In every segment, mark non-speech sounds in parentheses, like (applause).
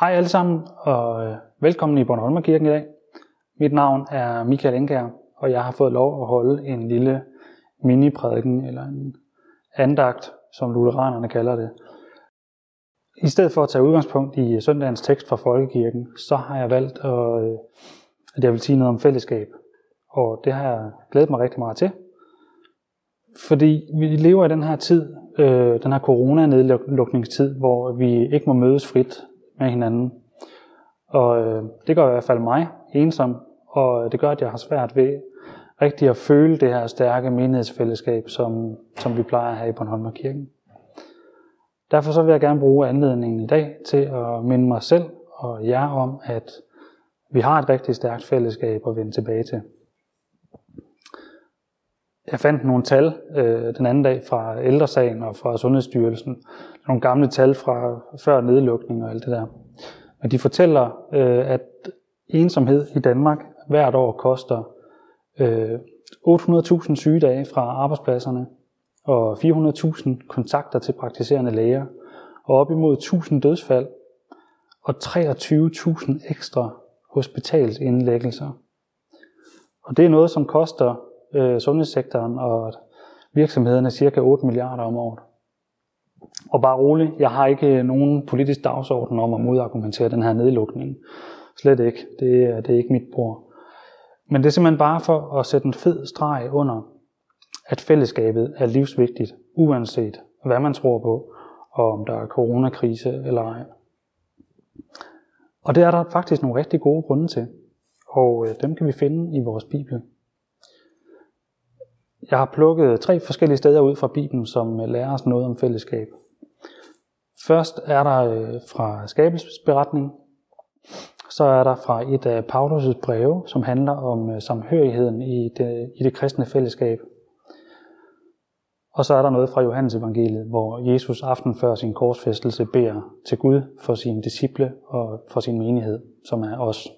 Hej alle sammen, og øh, velkommen i Bornholmerkirken i dag. Mit navn er Michael Engær, og jeg har fået lov at holde en lille mini-prædiken, eller en andagt, som lutheranerne kalder det. I stedet for at tage udgangspunkt i søndagens tekst fra Folkekirken, så har jeg valgt, at, øh, at jeg vil sige noget om fællesskab. Og det har jeg glædet mig rigtig meget til. Fordi vi lever i den her tid, øh, den her corona-nedlukningstid, hvor vi ikke må mødes frit med hinanden. Og øh, det gør i hvert fald mig ensom, og det gør, at jeg har svært ved rigtig at føle det her stærke menighedsfællesskab, som, som vi plejer at have i Bornholm Kirken. Derfor så vil jeg gerne bruge anledningen i dag til at minde mig selv og jer om, at vi har et rigtig stærkt fællesskab at vende tilbage til. Jeg fandt nogle tal øh, den anden dag fra ældresagen og fra Sundhedsstyrelsen. Nogle gamle tal fra før nedlukning og alt det der. Og de fortæller, øh, at ensomhed i Danmark hvert år koster øh, 800.000 sygedage fra arbejdspladserne og 400.000 kontakter til praktiserende læger og op imod 1000 dødsfald og 23.000 ekstra hospitalsindlæggelser. Og det er noget, som koster øh, sundhedssektoren og virksomhederne cirka 8 milliarder om året. Og bare rolig, jeg har ikke nogen politisk dagsorden om at modargumentere den her nedlukning. Slet ikke. Det er, det er ikke mit bord. Men det er simpelthen bare for at sætte en fed streg under, at fællesskabet er livsvigtigt, uanset hvad man tror på, og om der er coronakrise eller ej. Og det er der faktisk nogle rigtig gode grunde til, og øh, dem kan vi finde i vores Bibel. Jeg har plukket tre forskellige steder ud fra Bibelen, som øh, lærer os noget om fællesskab. Først er der øh, fra skabelsesberetning, så er der fra et af Paulus' breve, som handler om øh, samhørigheden i det, i det kristne fællesskab. Og så er der noget fra Johannes evangeliet, hvor Jesus aften før sin korsfæstelse beder til Gud for sine disciple og for sin menighed, som er os.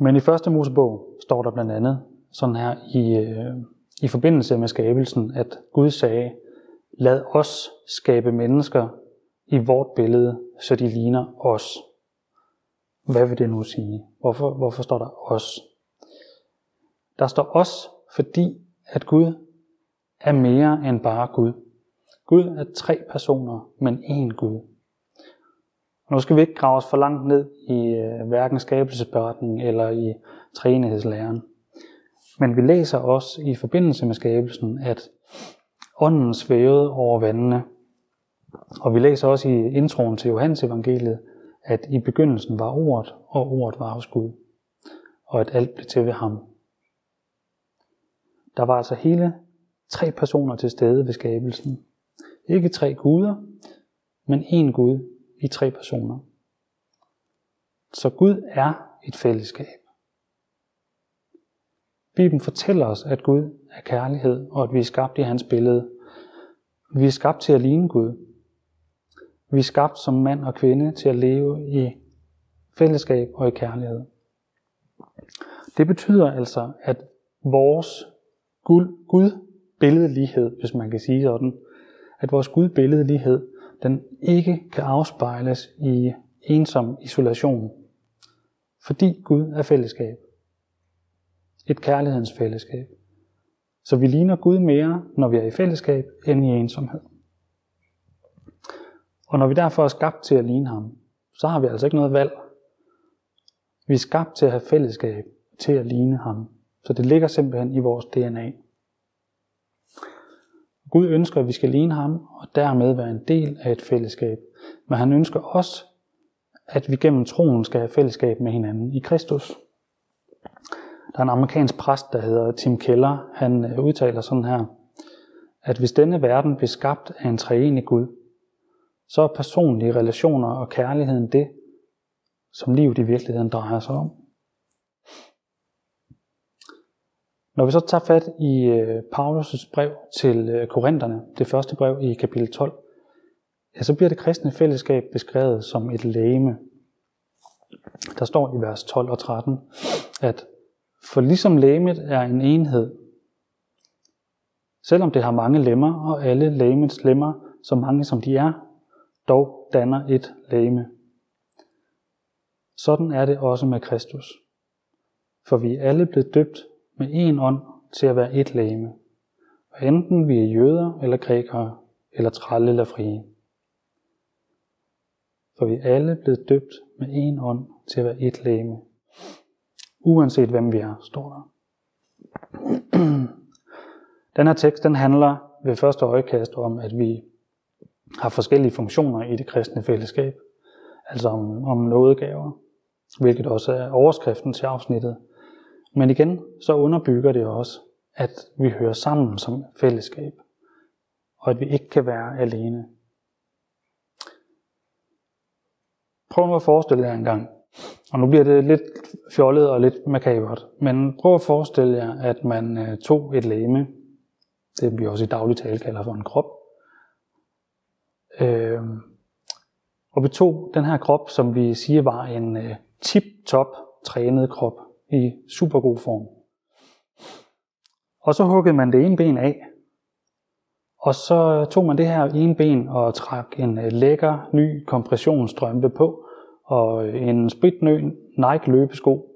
Men i første Mosebog står der blandt andet sådan her i, øh, i forbindelse med skabelsen, at Gud sagde, lad os skabe mennesker i vort billede, så de ligner os. Hvad vil det nu sige? Hvorfor, hvorfor står der os? Der står os, fordi at Gud er mere end bare Gud. Gud er tre personer, men én Gud. Nu skal vi ikke grave os for langt ned i øh, hverken skabelsesberetningen eller i træenighedslæren. Men vi læser også i forbindelse med skabelsen, at ånden svævede over vandene. Og vi læser også i introen til Johannes evangeliet, at i begyndelsen var ordet, og ordet var hos Gud. Og at alt blev til ved ham. Der var altså hele tre personer til stede ved skabelsen. Ikke tre guder, men én Gud i tre personer. Så Gud er et fællesskab. Bibelen fortæller os, at Gud er kærlighed, og at vi er skabt i hans billede. Vi er skabt til at ligne Gud. Vi er skabt som mand og kvinde til at leve i fællesskab og i kærlighed. Det betyder altså, at vores Gud Gud billedlighed, hvis man kan sige sådan, at vores Gud billedlighed, den ikke kan afspejles i ensom isolation, fordi Gud er fællesskab et kærlighedens fællesskab. Så vi ligner Gud mere, når vi er i fællesskab, end i ensomhed. Og når vi derfor er skabt til at ligne ham, så har vi altså ikke noget valg. Vi er skabt til at have fællesskab, til at ligne ham. Så det ligger simpelthen i vores DNA. Gud ønsker, at vi skal ligne ham, og dermed være en del af et fællesskab. Men han ønsker også, at vi gennem troen skal have fællesskab med hinanden i Kristus. Der er en amerikansk præst, der hedder Tim Keller. Han øh, udtaler sådan her, at hvis denne verden bliver skabt af en treenig Gud, så er personlige relationer og kærligheden det, som livet i virkeligheden drejer sig om. Når vi så tager fat i øh, Paulus' brev til øh, Korintherne, det første brev i kapitel 12, ja, så bliver det kristne fællesskab beskrevet som et lægeme. Der står i vers 12 og 13, at for ligesom lægemet er en enhed, selvom det har mange lemmer, og alle lægemets lemmer, så mange som de er, dog danner et læme. Sådan er det også med Kristus. For vi er alle blevet døbt med én ånd til at være et læme. Og enten vi er jøder eller grækere, eller trælle eller frie. For vi er alle blevet døbt med én ånd til at være et læme. Uanset hvem vi er, står der. (clears throat) Den her tekst den handler ved første øjekast om, at vi har forskellige funktioner i det kristne fællesskab. Altså om, om nådegaver, hvilket også er overskriften til afsnittet. Men igen, så underbygger det også, at vi hører sammen som fællesskab, og at vi ikke kan være alene. Prøv nu at forestille jer en gang, og nu bliver det lidt fjollet og lidt makabert, men prøv at forestille jer, at man øh, tog et læme, det vi også i daglig tale kalder for en krop, øh, og vi tog den her krop, som vi siger var en øh, tip-top trænet krop i super god form. Og så huggede man det ene ben af, og så tog man det her ene ben og trak en øh, lækker ny kompressionsstrømpe på, og øh, en spritnø Nike løbesko.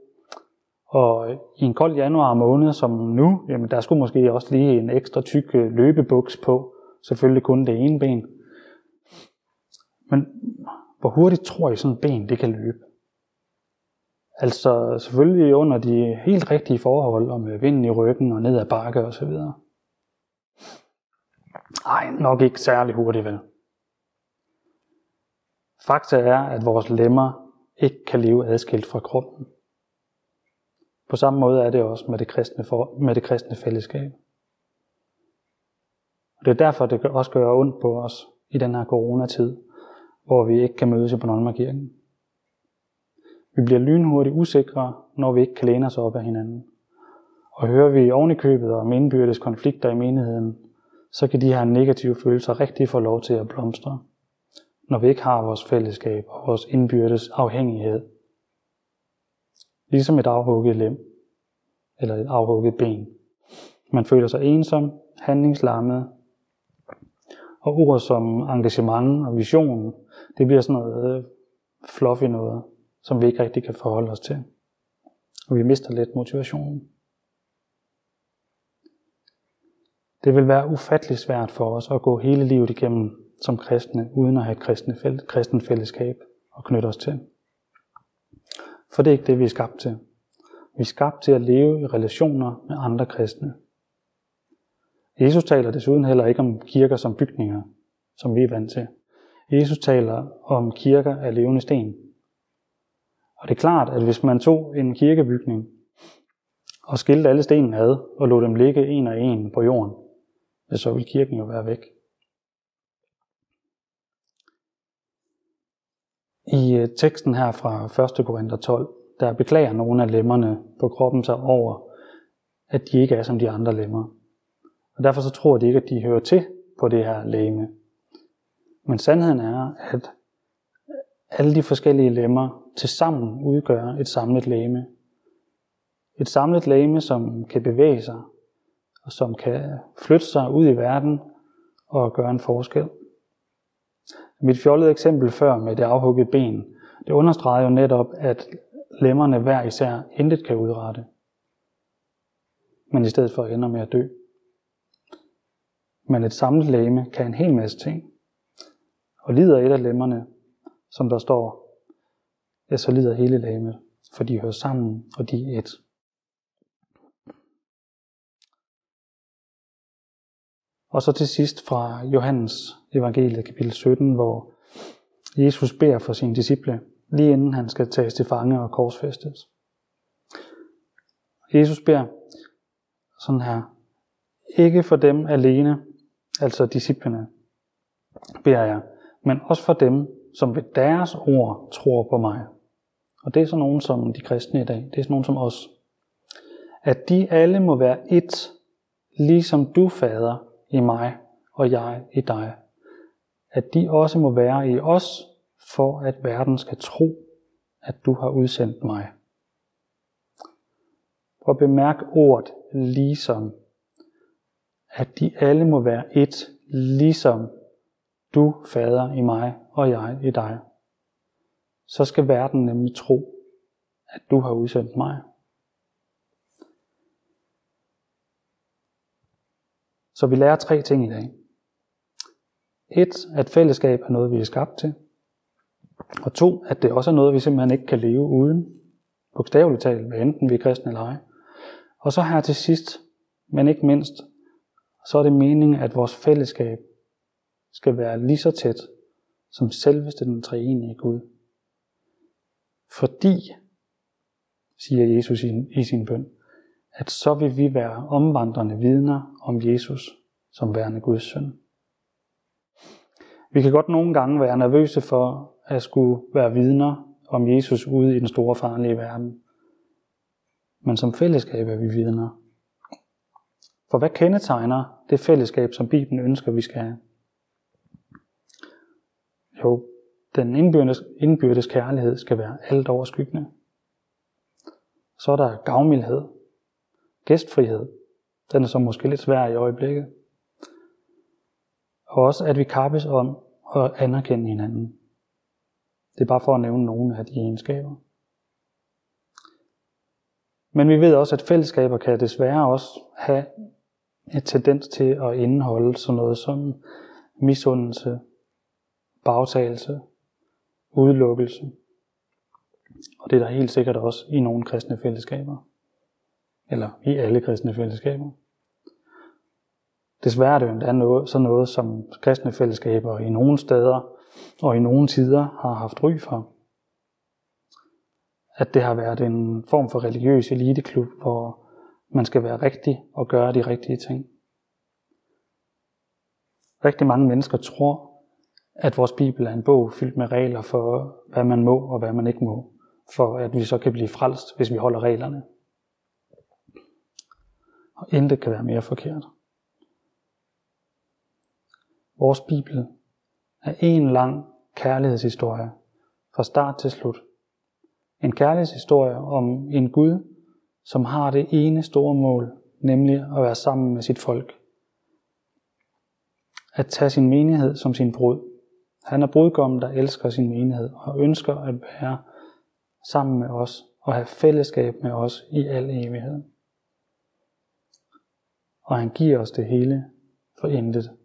Og øh, i en kold januar måned som nu, jamen der skulle måske også lige en ekstra tyk løbebuks på. Selvfølgelig kun det ene ben. Men hvor hurtigt tror I sådan et ben det kan løbe? Altså selvfølgelig under de helt rigtige forhold, og med vinden i ryggen og ned ad bakke osv. Nej, nok ikke særlig hurtigt vel. Fakta er, at vores lemmer ikke kan leve adskilt fra kroppen. På samme måde er det også med det kristne, for, med det kristne fællesskab. Og det er derfor, det også gør ondt på os i den her coronatid, hvor vi ikke kan mødes i Bornholmerkirken. Vi bliver lynhurtigt usikre, når vi ikke kan læne os op af hinanden. Og hører vi ovenikøbet købet om indbyrdes konflikter i menigheden, så kan de her negative følelser rigtig få lov til at blomstre når vi ikke har vores fællesskab og vores indbyrdes afhængighed. Ligesom et afhugget lem, eller et afhugget ben. Man føler sig ensom, handlingslammet, og ord som engagement og vision, det bliver sådan noget øh, fluffy noget, som vi ikke rigtig kan forholde os til. Og vi mister lidt motivationen. Det vil være ufattelig svært for os at gå hele livet igennem som kristne, uden at have et kristne, kristen fællesskab at knytte os til. For det er ikke det, vi er skabt til. Vi er skabt til at leve i relationer med andre kristne. Jesus taler desuden heller ikke om kirker som bygninger, som vi er vant til. Jesus taler om kirker af levende sten. Og det er klart, at hvis man tog en kirkebygning og skilte alle stenene ad og lod dem ligge en og en på jorden, så ville kirken jo være væk. I øh, teksten her fra 1. Korinther 12, der beklager nogle af lemmerne på kroppen sig over, at de ikke er som de andre lemmer. Og derfor så tror de ikke, at de hører til på det her læme. Men sandheden er, at alle de forskellige lemmer til sammen udgør et samlet læme. Et samlet læme, som kan bevæge sig, og som kan flytte sig ud i verden og gøre en forskel. Mit fjollede eksempel før med det afhuggede ben, det understreger jo netop, at lemmerne hver især intet kan udrette, men i stedet for ender med at dø. Men et samlet læme kan en hel masse ting. Og lider et af lemmerne, som der står, ja, så lider hele lamet, for de hører sammen, og de er et. Og så til sidst fra Johannes evangeliet kapitel 17, hvor Jesus beder for sine disciple, lige inden han skal tages til fange og korsfæstes. Jesus beder sådan her, ikke for dem alene, altså disciplene, beder jeg, men også for dem, som ved deres ord tror på mig. Og det er sådan nogen som de kristne i dag, det er sådan nogen som os. At de alle må være et, ligesom du, Fader, i mig, og jeg i dig. At de også må være i os, for at verden skal tro, at du har udsendt mig. Og bemærk ordet ligesom. At de alle må være et, ligesom du, Fader, i mig, og jeg i dig. Så skal verden nemlig tro, at du har udsendt mig. Så vi lærer tre ting i dag. Et, at fællesskab er noget, vi er skabt til. Og to, at det også er noget, vi simpelthen ikke kan leve uden. Bogstaveligt talt, hvad enten vi er kristne eller ej. Og så her til sidst, men ikke mindst, så er det meningen, at vores fællesskab skal være lige så tæt som selveste den treenige Gud. Fordi, siger Jesus i sin bøn, at så vil vi være omvandrende vidner om Jesus som værende Guds søn. Vi kan godt nogle gange være nervøse for at skulle være vidner om Jesus ude i den store farlige verden. Men som fællesskab er vi vidner. For hvad kendetegner det fællesskab, som Bibelen ønsker, vi skal have? Jo, den indbyrdes, indbyrdes kærlighed skal være alt overskyggende. Så er der gavmildhed, gæstfrihed. Den er så måske lidt svær i øjeblikket. Og også at vi kappes om at anerkende hinanden. Det er bare for at nævne nogle af de egenskaber. Men vi ved også, at fællesskaber kan desværre også have en tendens til at indeholde sådan noget som misundelse, bagtagelse, udelukkelse. Og det er der helt sikkert også i nogle kristne fællesskaber. Eller i alle kristne fællesskaber. Desværre er det jo endda noget, sådan noget, som kristne fællesskaber i nogle steder og i nogle tider har haft ry for. At det har været en form for religiøs eliteklub, hvor man skal være rigtig og gøre de rigtige ting. Rigtig mange mennesker tror, at vores Bibel er en bog fyldt med regler for, hvad man må og hvad man ikke må, for at vi så kan blive frelst, hvis vi holder reglerne. Og intet kan være mere forkert. Vores Bibel er en lang kærlighedshistorie fra start til slut. En kærlighedshistorie om en Gud, som har det ene store mål, nemlig at være sammen med sit folk. At tage sin menighed som sin brud. Han er brudgommen, der elsker sin menighed og ønsker at være sammen med os og have fællesskab med os i al evighed. Og han giver os det hele for intet.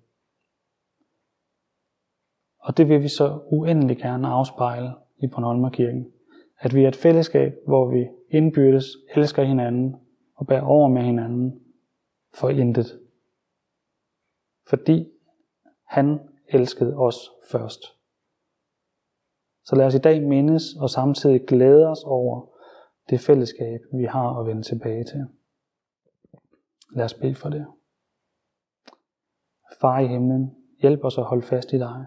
Og det vil vi så uendelig gerne afspejle i Bornholmerkirken. At vi er et fællesskab, hvor vi indbyrdes elsker hinanden og bærer over med hinanden for intet. Fordi han elskede os først. Så lad os i dag mindes og samtidig glæde os over det fællesskab, vi har at vende tilbage til. Lad os bede for det. Far i himlen, hjælp os at holde fast i dig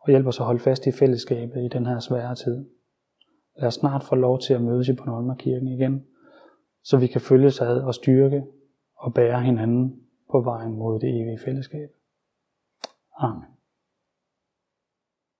og hjælp os at holde fast i fællesskabet i den her svære tid. Lad os snart få lov til at mødes i Bornholmerkirken igen, så vi kan følges ad og styrke og bære hinanden på vejen mod det evige fællesskab. آمین